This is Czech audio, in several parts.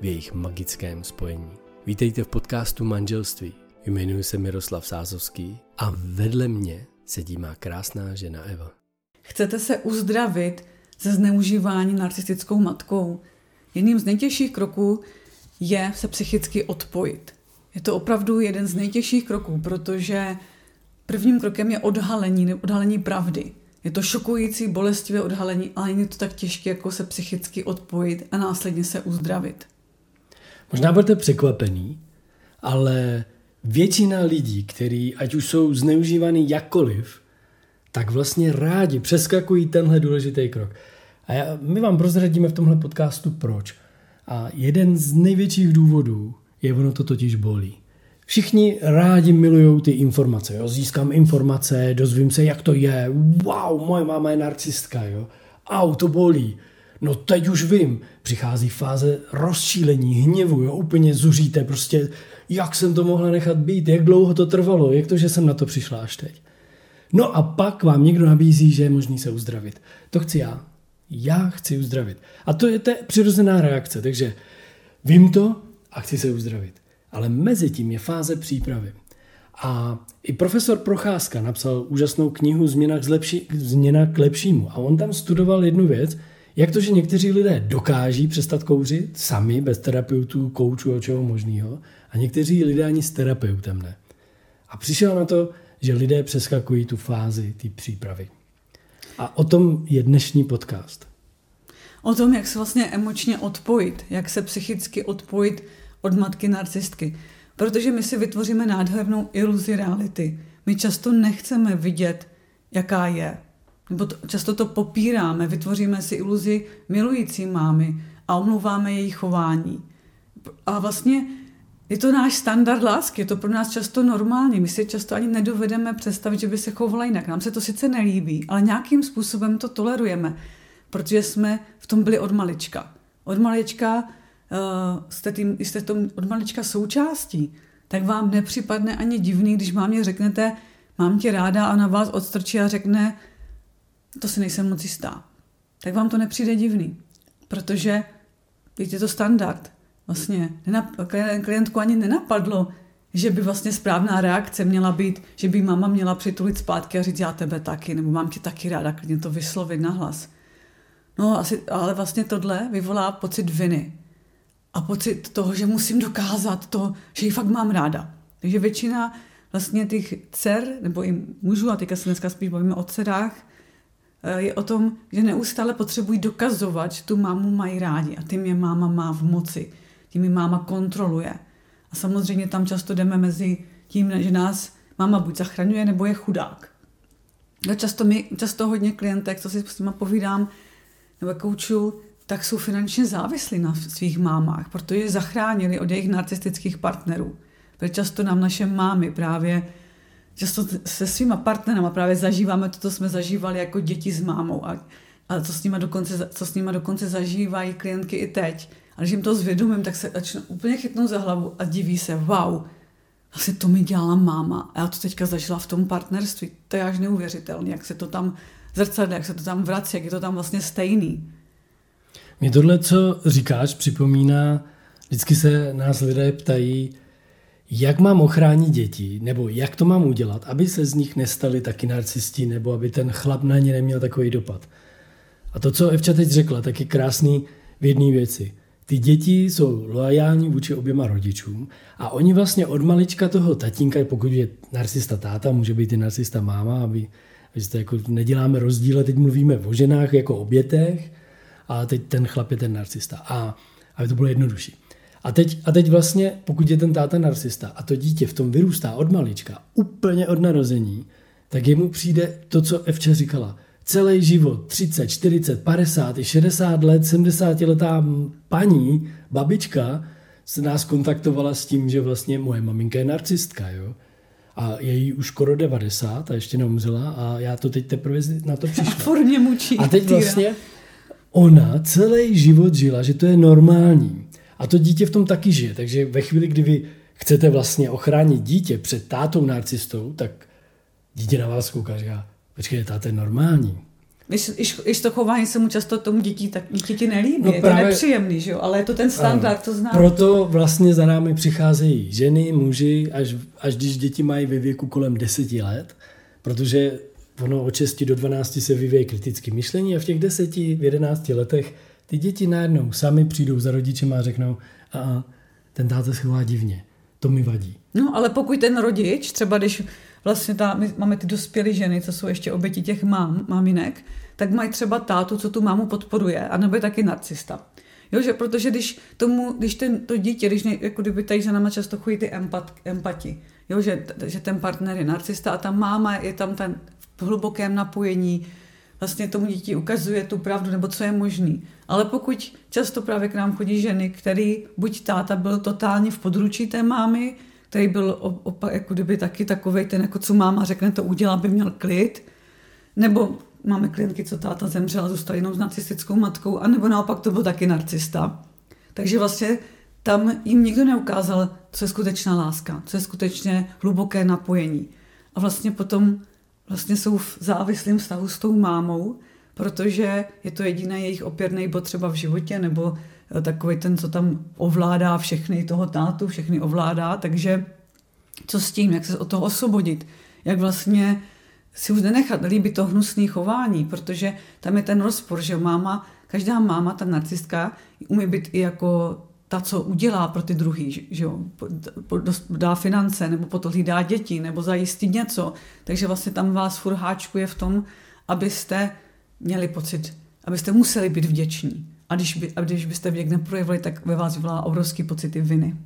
v jejich magickém spojení. Vítejte v podcastu Manželství. Jmenuji se Miroslav Sázovský a vedle mě sedí má krásná žena Eva. Chcete se uzdravit ze zneužívání narcistickou matkou? Jedním z nejtěžších kroků je se psychicky odpojit. Je to opravdu jeden z nejtěžších kroků, protože prvním krokem je odhalení, odhalení pravdy. Je to šokující, bolestivé odhalení, ale není to tak těžké, jako se psychicky odpojit a následně se uzdravit. Možná budete překvapený, ale většina lidí, kteří ať už jsou zneužívaný jakkoliv, tak vlastně rádi přeskakují tenhle důležitý krok. A já, my vám prozradíme v tomhle podcastu proč. A jeden z největších důvodů je, ono to totiž bolí. Všichni rádi milují ty informace. Jo? Získám informace, dozvím se, jak to je. Wow, moje máma je narcistka. Jo? Au, to bolí. No teď už vím. Přichází fáze rozčílení, hněvu, jo? úplně zuříte. Prostě, jak jsem to mohla nechat být, jak dlouho to trvalo, jak to, že jsem na to přišla až teď. No a pak vám někdo nabízí, že je možný se uzdravit. To chci já. Já chci uzdravit. A to je ta přirozená reakce, takže vím to a chci se uzdravit. Ale mezi tím je fáze přípravy. A i profesor Procházka napsal úžasnou knihu Změna k, zlepši, Změna k lepšímu. A on tam studoval jednu věc, jak to, že někteří lidé dokáží přestat kouřit sami, bez terapeutů, koučů a čeho možného, a někteří lidé ani s terapeutem ne. A přišel na to, že lidé přeskakují tu fázi té přípravy. A o tom je dnešní podcast. O tom, jak se vlastně emočně odpojit, jak se psychicky odpojit od matky narcistky. Protože my si vytvoříme nádhernou iluzi reality. My často nechceme vidět, jaká je. Nebo to, často to popíráme, vytvoříme si iluzi milující mámy a omlouváme její chování. A vlastně je to náš standard lásky, je to pro nás často normální. My si často ani nedovedeme představit, že by se chovala jinak. Nám se to sice nelíbí, ale nějakým způsobem to tolerujeme, protože jsme v tom byli od malička. Od malička uh, jste, tím, jste tom od malička součástí, tak vám nepřipadne ani divný, když mámě řeknete, mám tě ráda a na vás odstrčí a řekne, to si nejsem moc jistá. Tak vám to nepřijde divný, protože je to standard vlastně klientku ani nenapadlo, že by vlastně správná reakce měla být, že by máma měla přitulit zpátky a říct já tebe taky, nebo mám tě taky ráda, klidně to vyslovit nahlas. No asi, ale vlastně tohle vyvolá pocit viny a pocit toho, že musím dokázat to, že ji fakt mám ráda. Takže většina vlastně těch dcer, nebo i mužů, a teďka se dneska spíš bavíme o dcerách, je o tom, že neustále potřebují dokazovat, že tu mámu mají rádi a tím je máma má v moci tím ji máma kontroluje. A samozřejmě tam často jdeme mezi tím, že nás máma buď zachraňuje, nebo je chudák. A často, my, často hodně klientek, co si s nimi povídám, nebo kouču, tak jsou finančně závislí na svých mámách, protože je zachránili od jejich narcistických partnerů. Protože často nám naše mámy právě často se svýma partnerama právě zažíváme to, co jsme zažívali jako děti s mámou a, a co, s nima dokonce, co s nima dokonce zažívají klientky i teď. A když jim to zvědomím, tak se začnu úplně chytnout za hlavu a diví se, wow, asi to mi dělala máma. A já to teďka zažila v tom partnerství. To je až neuvěřitelné, jak se to tam zrcadle, jak se to tam vrací, jak je to tam vlastně stejný. Mě tohle, co říkáš, připomíná, vždycky se nás lidé ptají, jak mám ochránit děti, nebo jak to mám udělat, aby se z nich nestali taky narcisti, nebo aby ten chlap na ně neměl takový dopad. A to, co Evča teď řekla, tak je krásný v jedné věci ty děti jsou loajální vůči oběma rodičům a oni vlastně od malička toho tatínka, pokud je narcista táta, může být i narcista máma, aby, aby to jako neděláme rozdíl, teď mluvíme o ženách jako obětech, a teď ten chlap je ten narcista. A aby to bylo jednodušší. A teď, a teď vlastně, pokud je ten táta narcista a to dítě v tom vyrůstá od malička, úplně od narození, tak jemu přijde to, co Evča říkala. Celý život, 30, 40, 50, 60 let, 70 letá paní, babička, se nás kontaktovala s tím, že vlastně moje maminka je narcistka, jo. A je jí už skoro 90 a ještě neumřela a já to teď teprve na to přišla. A formě mučí. A teď vlastně ona celý život žila, že to je normální. A to dítě v tom taky žije. Takže ve chvíli, kdy vy chcete vlastně ochránit dítě před tátou narcistou, tak dítě na vás kouká a říká, počkej, táta je normální. Když, to chování se mu často tomu dítí, tak ti nelíbí, no je právě, to nepříjemný, že jo? ale je to ten standard, to znám. Proto vlastně za námi přicházejí ženy, muži, až, až když děti mají ve věku kolem deseti let, protože ono od 6 do 12 se vyvíjí kritické myšlení a v těch 10, v 11 letech ty děti najednou sami přijdou za rodičem a řeknou, a ten táta se chová divně, to mi vadí. No, ale pokud ten rodič, třeba když vlastně ta, my máme ty dospělé ženy, co jsou ještě oběti těch mám, maminek, tak mají třeba tátu, co tu mámu podporuje, anebo je taky narcista. Jo, že protože když, tomu, když ten, to dítě, když ne, jako kdyby tady za náma často chodí ty empat, empati, jo, že, že ten partner je narcista a ta máma je tam ten v hlubokém napojení, vlastně tomu dítě ukazuje tu pravdu, nebo co je možný. Ale pokud často právě k nám chodí ženy, který buď táta byl totálně v područí té mámy, který byl opak, jako kdyby taky takový ten, jako co máma řekne, to udělá, by měl klid, nebo máme klientky, co táta zemřel a zůstal jenom s narcistickou matkou, anebo naopak to byl taky narcista. Takže vlastně tam jim nikdo neukázal, co je skutečná láska, co je skutečně hluboké napojení. A vlastně potom vlastně jsou v závislém vztahu s tou mámou, protože je to jediný jejich opěrný bod třeba v životě, nebo eh, takový ten, co tam ovládá všechny toho tátu, všechny ovládá, takže co s tím, jak se od toho osvobodit, jak vlastně si už nenechat líbit to hnusné chování, protože tam je ten rozpor, že máma, každá máma, ta narcistka, umí být i jako ta, co udělá pro ty druhý, že jo, dá finance, nebo potom hlídá děti, nebo zajistí něco. Takže vlastně tam vás furt háčkuje v tom, abyste měli pocit, abyste museli být vděční. A když, by, a když byste vděk neprojevili, tak ve vás vyvolá obrovský pocity viny.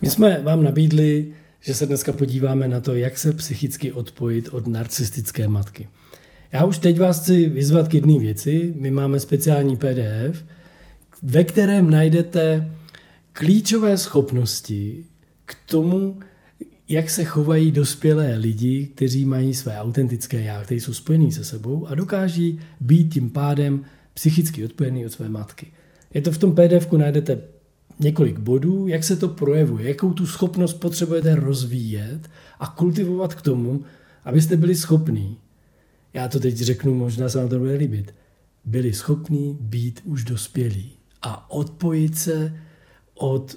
My jsme vám nabídli, že se dneska podíváme na to, jak se psychicky odpojit od narcistické matky. Já už teď vás chci vyzvat k jedné věci. My máme speciální PDF, ve kterém najdete klíčové schopnosti k tomu, jak se chovají dospělé lidi, kteří mají své autentické já, kteří jsou spojení se sebou a dokáží být tím pádem psychicky odpojený od své matky. Je to v tom pdf najdete několik bodů, jak se to projevuje, jakou tu schopnost potřebujete rozvíjet a kultivovat k tomu, abyste byli schopní, já to teď řeknu, možná se vám to bude líbit, byli schopní být už dospělí a odpojit se od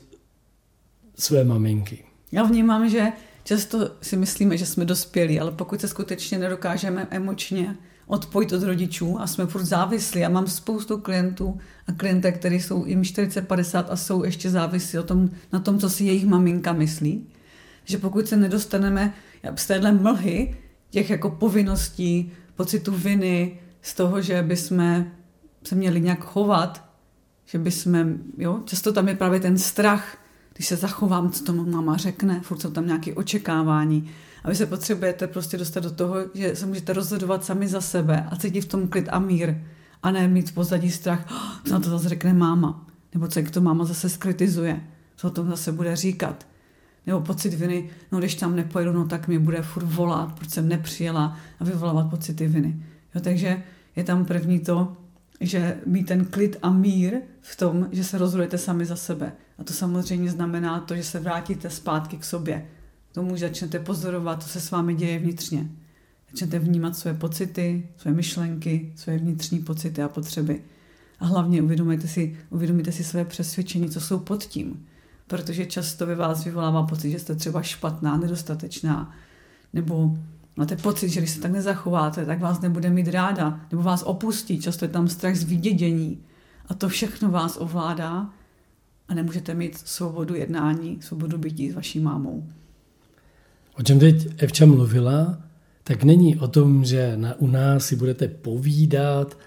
své maminky. Já vnímám, že často si myslíme, že jsme dospělí, ale pokud se skutečně nedokážeme emočně odpojit od rodičů a jsme furt závislí. Já mám spoustu klientů a klientek, který jsou jim 40-50 a jsou ještě závislí o tom, na tom, co si jejich maminka myslí. Že pokud se nedostaneme z téhle mlhy těch jako povinností, pocitu viny, z toho, že bychom se měli nějak chovat, že bychom, jo, často tam je právě ten strach, když se zachovám, co tomu máma řekne, furt jsou tam nějaké očekávání. A vy se potřebujete prostě dostat do toho, že se můžete rozhodovat sami za sebe a cítit v tom klid a mír. A ne mít v pozadí strach, oh, co na to zase řekne máma. Nebo co jak to máma zase skritizuje. Co o tom zase bude říkat. Nebo pocit viny, no když tam nepojedu, no tak mě bude furt volat, proč jsem nepřijela a vyvolávat pocity viny. Jo, takže je tam první to, že mít ten klid a mír v tom, že se rozhodujete sami za sebe. A to samozřejmě znamená to, že se vrátíte zpátky k sobě. Tomu, že začnete pozorovat, co se s vámi děje vnitřně. Začnete vnímat své pocity, své myšlenky, své vnitřní pocity a potřeby. A hlavně uvědomíte si, uvědomíte si své přesvědčení, co jsou pod tím. Protože často ve vás vyvolává pocit, že jste třeba špatná, nedostatečná, nebo máte pocit, že když se tak nezachováte, tak vás nebude mít ráda, nebo vás opustí. Často je tam strach z vydědění. A to všechno vás ovládá a nemůžete mít svobodu jednání, svobodu bytí s vaší mámou. O čem teď Evča mluvila, tak není o tom, že na, u nás si budete povídat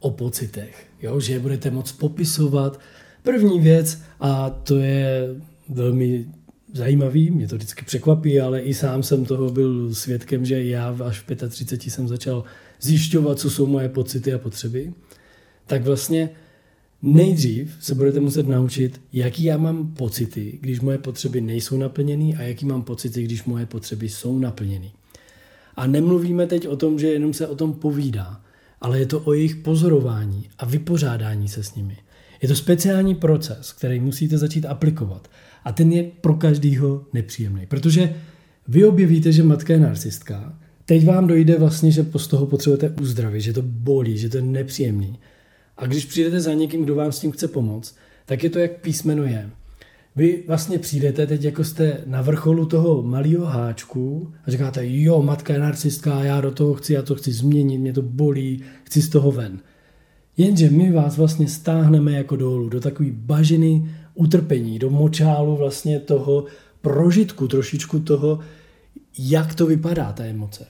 o pocitech, jo? že je budete moc popisovat. První věc, a to je velmi zajímavý, mě to vždycky překvapí, ale i sám jsem toho byl svědkem, že já až v 35 jsem začal zjišťovat, co jsou moje pocity a potřeby, tak vlastně nejdřív se budete muset naučit, jaký já mám pocity, když moje potřeby nejsou naplněny a jaký mám pocity, když moje potřeby jsou naplněny. A nemluvíme teď o tom, že jenom se o tom povídá, ale je to o jejich pozorování a vypořádání se s nimi. Je to speciální proces, který musíte začít aplikovat. A ten je pro každýho nepříjemný. Protože vy objevíte, že matka je narcistka, teď vám dojde vlastně, že z toho potřebujete uzdravit, že to bolí, že to je nepříjemný. A když přijdete za někým, kdo vám s tím chce pomoct, tak je to jak písmeno je. Vy vlastně přijdete teď, jako jste na vrcholu toho malého háčku a říkáte, jo, matka je narcistka, já do toho chci, já to chci změnit, mě to bolí, chci z toho ven. Jenže my vás vlastně stáhneme jako dolů do takové bažiny utrpení, do močálu vlastně toho prožitku, trošičku toho, jak to vypadá, ta emoce.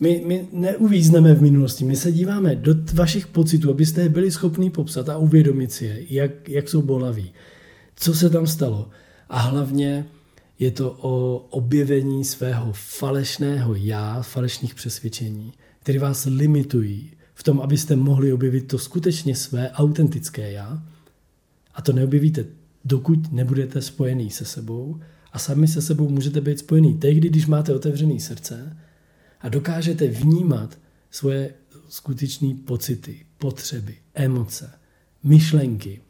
My, my neuvízneme v minulosti, my se díváme do vašich pocitů, abyste je byli schopni popsat a uvědomit si je, jak, jak jsou bolaví, co se tam stalo. A hlavně je to o objevení svého falešného já, falešných přesvědčení, které vás limitují v tom, abyste mohli objevit to skutečně své autentické já. A to neobjevíte, dokud nebudete spojený se sebou a sami se sebou můžete být spojený tehdy, když máte otevřený srdce a dokážete vnímat svoje skutečné pocity, potřeby, emoce, myšlenky,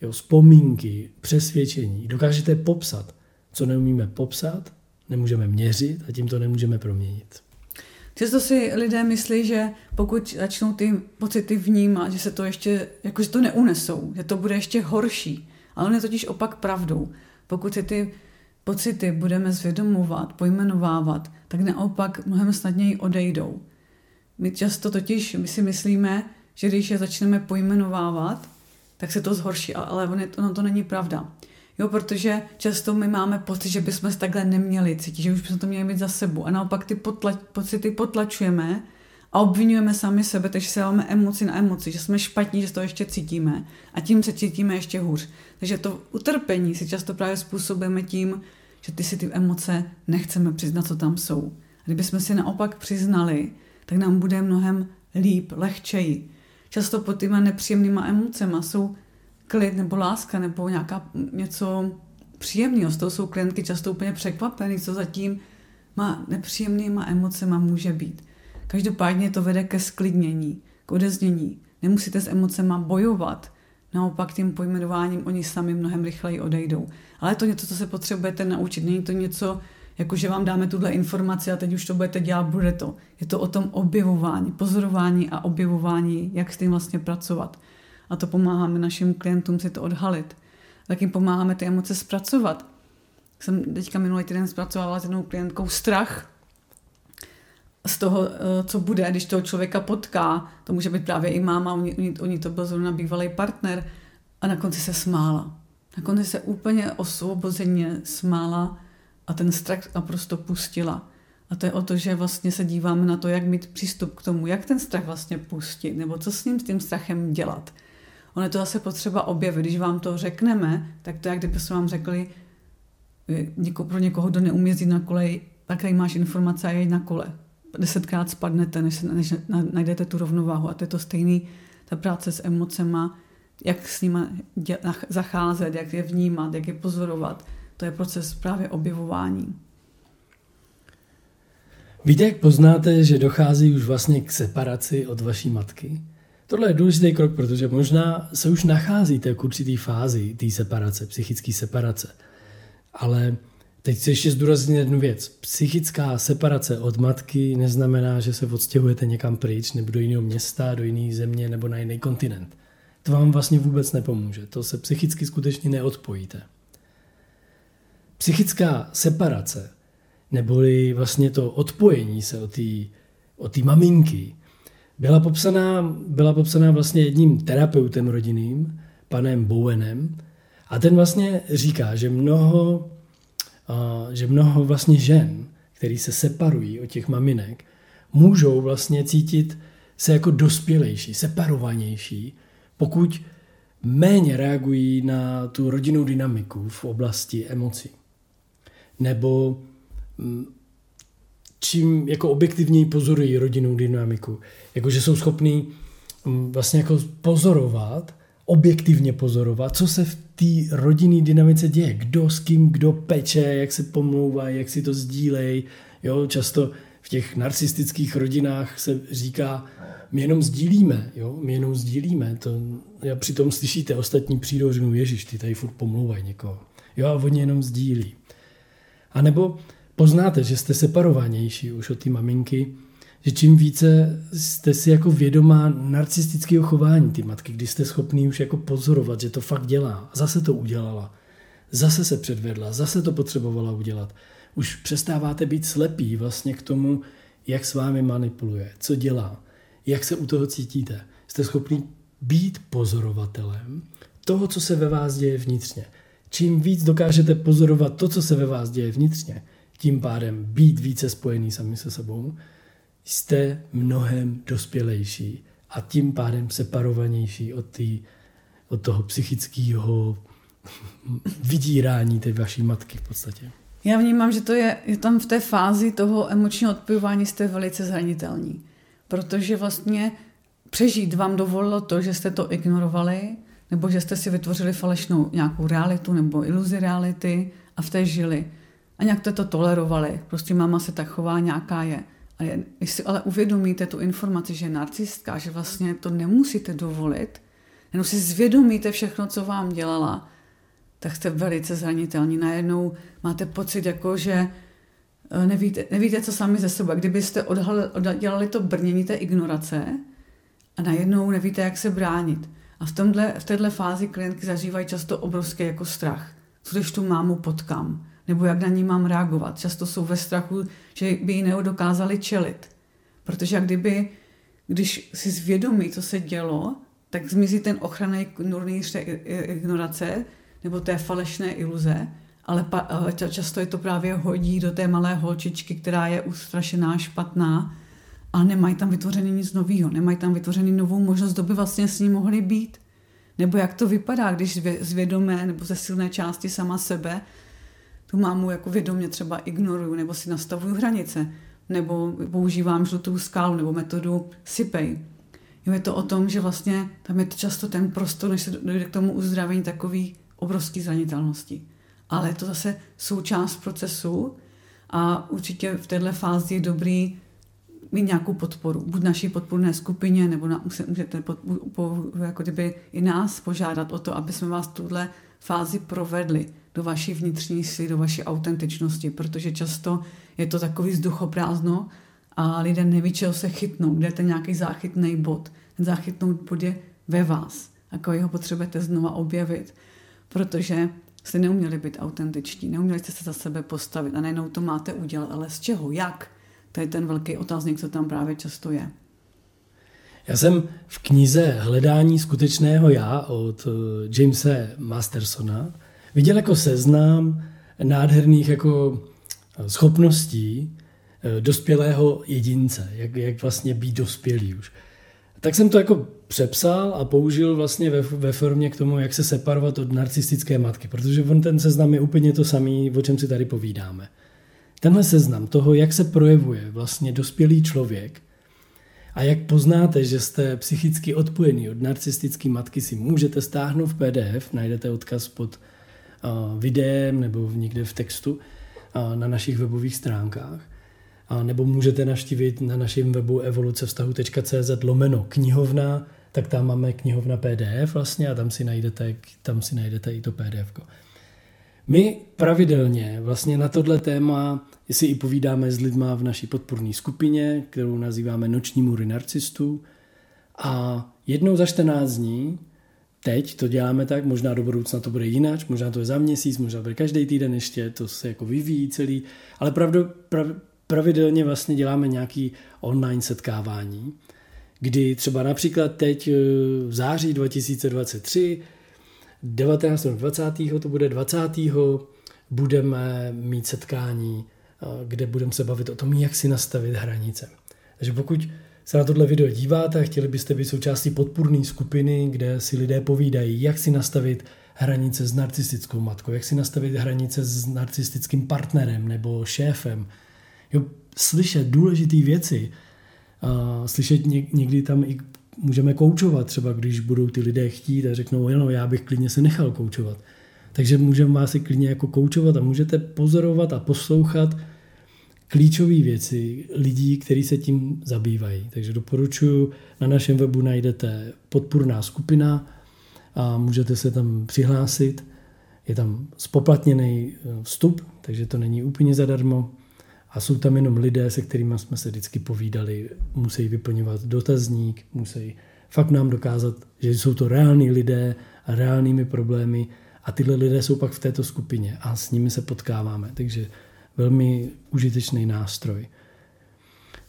jo, vzpomínky, přesvědčení. Dokážete popsat, co neumíme popsat, nemůžeme měřit a tím to nemůžeme proměnit. Často si lidé myslí, že pokud začnou ty pocity vnímat, že se to ještě, jako že to neunesou, že to bude ještě horší. Ale on je totiž opak pravdou. Pokud si ty pocity budeme zvědomovat, pojmenovávat, tak naopak mnohem snadněji odejdou. My často totiž my si myslíme, že když je začneme pojmenovávat, tak se to zhorší, ale ono, ono to není pravda. Jo, protože často my máme pocit, že bychom se takhle neměli cítit, že už bychom to měli mít za sebou. A naopak ty potla, pocity potlačujeme a obvinujeme sami sebe, takže se dáváme emoci na emoci, že jsme špatní, že to ještě cítíme a tím se cítíme ještě hůř. Takže to utrpení si často právě způsobujeme tím, že ty si ty emoce nechceme přiznat, co tam jsou. A kdybychom si naopak přiznali, tak nám bude mnohem líp, lehčeji. Často pod těma nepříjemnýma emocema jsou klid nebo láska nebo nějaká něco příjemného. Z toho jsou klientky často úplně překvapený, co zatím má nepříjemnýma emocema může být. Každopádně to vede ke sklidnění, k odeznění. Nemusíte s emocema bojovat, naopak tím pojmenováním oni sami mnohem rychleji odejdou. Ale to něco, co se potřebujete naučit. Není to něco, jako že vám dáme tuhle informaci a teď už to budete dělat, bude to. Je to o tom objevování, pozorování a objevování, jak s tím vlastně pracovat. A to pomáháme našim klientům si to odhalit. Tak jim pomáháme ty emoce zpracovat. Jsem teďka minulý týden zpracovala s jednou klientkou strach z toho, eh, co bude, když toho člověka potká. To může být právě i máma, oni, oni to byl zrovna bývalý partner a na konci se smála. Na konci se úplně osvobozeně smála a ten strach naprosto pustila. A to je o to, že vlastně se díváme na to, jak mít přístup k tomu, jak ten strach vlastně pustit, nebo co s ním, s tím strachem dělat. Ono je to zase potřeba objevit. Když vám to řekneme, tak to je, jak kdyby vám řekli, pro někoho, kdo jezdit na kolej, tak tady máš informace a jeď na kole. Desetkrát spadnete, než, než najdete tu rovnováhu. A to je to stejný, ta práce s emocema, jak s nimi zacházet, jak je vnímat, jak je pozorovat. To je proces právě objevování. Víte, jak poznáte, že dochází už vlastně k separaci od vaší matky? Tohle je důležitý krok, protože možná se už nacházíte k určitý fázi té separace, psychické separace. Ale teď chci ještě zdůraznit jednu věc. Psychická separace od matky neznamená, že se odstěhujete někam pryč, nebo do jiného města, do jiné země, nebo na jiný kontinent. To vám vlastně vůbec nepomůže. To se psychicky skutečně neodpojíte. Psychická separace, neboli vlastně to odpojení se od té od maminky, byla popsaná, byla popsaná vlastně jedním terapeutem rodinným, panem Bowenem, a ten vlastně říká, že mnoho, že mnoho vlastně žen, který se separují od těch maminek, můžou vlastně cítit se jako dospělejší, separovanější, pokud méně reagují na tu rodinnou dynamiku v oblasti emocí. Nebo mm, čím jako objektivněji pozorují rodinnou dynamiku. Jakože jsou schopní mm, vlastně jako pozorovat, objektivně pozorovat, co se v té rodinné dynamice děje. Kdo s kým, kdo peče, jak se pomlouvá, jak si to sdílej. Jo, často v těch narcistických rodinách se říká, my jenom sdílíme, jo? my jenom sdílíme. To, já přitom slyšíte, ostatní přijdou, řeknou, ježiš, ty tady furt pomlouvají někoho. Jo, a oni jenom sdílí. A nebo poznáte, že jste separovanější už od té maminky, že čím více jste si jako vědomá narcistického chování ty matky, když jste schopný už jako pozorovat, že to fakt dělá. Zase to udělala. Zase se předvedla, zase to potřebovala udělat. Už přestáváte být slepí vlastně k tomu, jak s vámi manipuluje, co dělá, jak se u toho cítíte. Jste schopný být pozorovatelem toho, co se ve vás děje vnitřně. Čím víc dokážete pozorovat to, co se ve vás děje vnitřně, tím pádem být více spojený sami se sebou, jste mnohem dospělejší a tím pádem separovanější od, tý, od toho psychického vydírání té vaší matky v podstatě. Já vnímám, že to je, je tam v té fázi toho emočního odpojování jste velice zranitelní, protože vlastně přežít vám dovolilo to, že jste to ignorovali, nebo že jste si vytvořili falešnou nějakou realitu nebo iluzi reality a v té žili. A nějak to, to tolerovali. Prostě máma se tak chová, nějaká je. A je, když si ale uvědomíte tu informaci, že je narcistka, že vlastně to nemusíte dovolit, jenom si zvědomíte všechno, co vám dělala, tak jste velice zranitelní. Najednou máte pocit, jako že eh, nevíte, nevíte co sami ze sebe. Kdybyste dělali to brnění té ignorace a najednou nevíte, jak se bránit. A v, tomhle, v této fázi klientky zažívají často obrovský jako strach. Co když tu mámu potkám? Nebo jak na ní mám reagovat? Často jsou ve strachu, že by ji neodokázali čelit. Protože jak kdyby, když si zvědomí, co se dělo, tak zmizí ten ochranný nurnýř ignorace nebo té falešné iluze, ale pa, často je to právě hodí do té malé holčičky, která je ustrašená, špatná a nemají tam vytvořený nic nového, nemají tam vytvořený novou možnost, kdo by vlastně s ní mohli být. Nebo jak to vypadá, když zvědomé nebo ze silné části sama sebe tu mámu jako vědomě třeba ignoruju nebo si nastavuju hranice nebo používám žlutou skálu nebo metodu sypej. Jo, je to o tom, že vlastně tam je to často ten prostor, než se dojde k tomu uzdravení takový obrovský zranitelnosti. Ale je to zase součást procesu a určitě v této fázi je dobrý mít nějakou podporu. Buď naší podporné skupině, nebo na, můžete pod, po, jako kdyby i nás požádat o to, aby jsme vás tuhle fázi provedli do vaší vnitřní síly, do vaší autentičnosti, protože často je to takový vzduchoprázdno a lidé neví, čeho se chytnou, kde je ten nějaký záchytný bod. Ten záchytný bod je ve vás. Jako jeho potřebujete znova objevit, protože jste neuměli být autentičtí, neuměli jste se za sebe postavit a najednou to máte udělat, ale z čeho, jak? To je ten velký otázník, co tam právě často je. Já jsem v knize Hledání skutečného já od eh, Jamesa Mastersona viděl jako seznam nádherných jako eh, schopností eh, dospělého jedince, jak, jak vlastně být dospělý už. Tak jsem to jako přepsal a použil vlastně ve, ve formě k tomu, jak se separovat od narcistické matky, protože on ten seznam je úplně to samý, o čem si tady povídáme. Tenhle seznam toho, jak se projevuje vlastně dospělý člověk a jak poznáte, že jste psychicky odpojený od narcistické matky, si můžete stáhnout v PDF, najdete odkaz pod videem nebo někde v textu na našich webových stránkách. A nebo můžete navštívit na našem webu evolucevztahu.cz lomeno knihovna, tak tam máme knihovna PDF vlastně a tam si najdete, tam si najdete i to PDF. My pravidelně vlastně na tohle téma si i povídáme s lidma v naší podporné skupině, kterou nazýváme Noční můry narcistů. A jednou za 14 dní, teď to děláme tak, možná do budoucna to bude jinak, možná to je za měsíc, možná to bude každý týden ještě, to se jako vyvíjí celý, ale pravdu, prav, pravidelně vlastně děláme nějaký online setkávání, kdy třeba například teď v září 2023 19. 20. to bude 20. budeme mít setkání, kde budeme se bavit o tom, jak si nastavit hranice. Takže pokud se na tohle video díváte a chtěli byste být součástí podpůrné skupiny, kde si lidé povídají, jak si nastavit hranice s narcistickou matkou, jak si nastavit hranice s narcistickým partnerem nebo šéfem. Jo, slyšet důležité věci, a slyšet někdy tam i můžeme koučovat, třeba když budou ty lidé chtít a řeknou, jo, já bych klidně se nechal koučovat. Takže můžeme vás i klidně jako koučovat a můžete pozorovat a poslouchat klíčové věci lidí, kteří se tím zabývají. Takže doporučuji, na našem webu najdete podpůrná skupina a můžete se tam přihlásit. Je tam spoplatněný eh, vstup, takže to není úplně zadarmo. A jsou tam jenom lidé, se kterými jsme se vždycky povídali, musí vyplňovat dotazník, musí fakt nám dokázat, že jsou to reální lidé a reálnými problémy a tyhle lidé jsou pak v této skupině a s nimi se potkáváme. Takže velmi užitečný nástroj.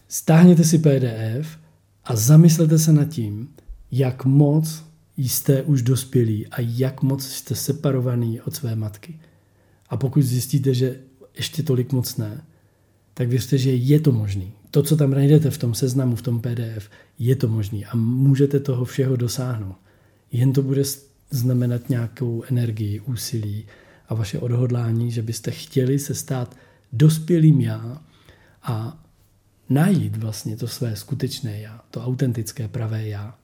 Stáhněte si PDF a zamyslete se nad tím, jak moc jste už dospělí a jak moc jste separovaný od své matky. A pokud zjistíte, že ještě tolik moc ne, tak věřte, že je to možný. To, co tam najdete v tom seznamu, v tom PDF, je to možný a můžete toho všeho dosáhnout. Jen to bude znamenat nějakou energii, úsilí a vaše odhodlání, že byste chtěli se stát dospělým já a najít vlastně to své skutečné já, to autentické pravé já,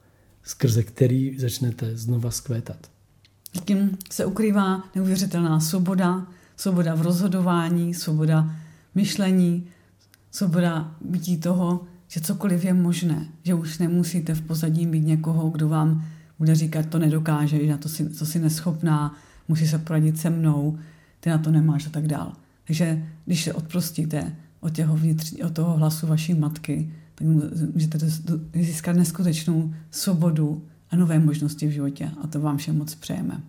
skrze který začnete znova skvétat. Tím se ukrývá neuvěřitelná svoboda, svoboda v rozhodování, svoboda myšlení, svoboda bytí toho, že cokoliv je možné, že už nemusíte v pozadí mít někoho, kdo vám bude říkat, to nedokáže, na to si, to si neschopná, musí se poradit se mnou, ty na to nemáš a tak dál. Takže když se odprostíte od, těho vnitř, od toho hlasu vaší matky, tak můžete získat neskutečnou svobodu a nové možnosti v životě. A to vám všem moc přejeme.